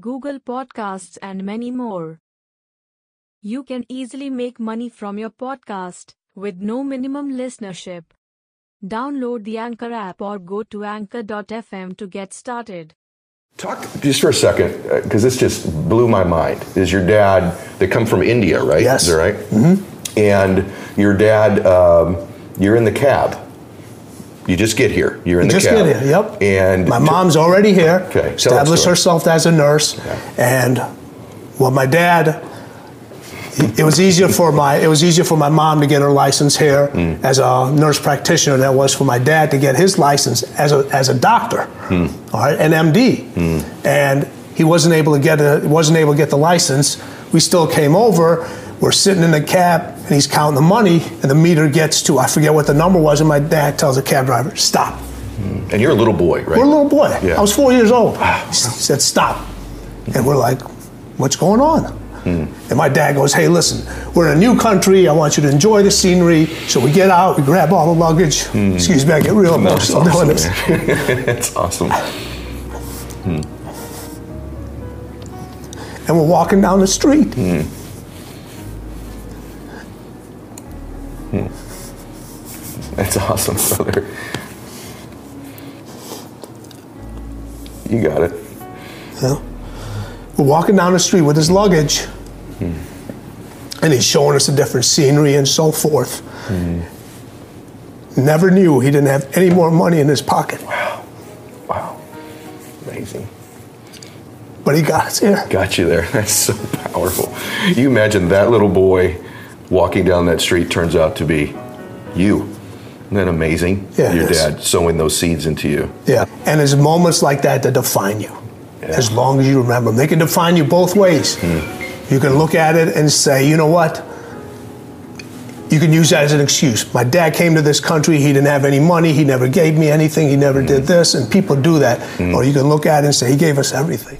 Google Podcasts, and many more. You can easily make money from your podcast with no minimum listenership. Download the Anchor app or go to anchor.fm to get started. Talk just for a second, because this just blew my mind. Is your dad? They come from India, right? Yes. Is that right? Mm-hmm. And your dad, um, you're in the cab. You just get here. You're in the Just cab. get here, yep. And My mom's already here. Okay, Established herself as a nurse, and well, my dad. It was easier for my it was easier for my mom to get her license here Mm. as a nurse practitioner than it was for my dad to get his license as a as a doctor, Mm. all right, an MD, and he wasn't able to get a wasn't able to get the license. We still came over. We're sitting in the cab, and he's counting the money, and the meter gets to I forget what the number was, and my dad tells the cab driver, "Stop." Mm. and you're a little boy, right? We're a little boy. Yeah. I was four years old. Ah. He said, "Stop," and we're like, "What's going on?" Hmm. And my dad goes, "Hey, listen, we're in a new country. I want you to enjoy the scenery." So we get out, we grab all the luggage. Hmm. Excuse me, I get real emotional doing this. awesome. That's awesome. Hmm. And we're walking down the street. Hmm. That's awesome, brother. You got it. Know? We're walking down the street with his luggage, hmm. and he's showing us the different scenery and so forth. Hmm. Never knew he didn't have any more money in his pocket, Wow. Amazing. but he got us here. Got you there. That's so powerful. You imagine that little boy walking down that street turns out to be you. Isn't that amazing? Yeah, Your dad sowing those seeds into you. Yeah, and it's moments like that that define you. Yeah. As long as you remember them, they can define you both ways. Hmm. You can look at it and say, you know what? You can use that as an excuse. My dad came to this country. He didn't have any money. He never gave me anything. He never hmm. did this. And people do that. Hmm. Or you can look at it and say, he gave us everything.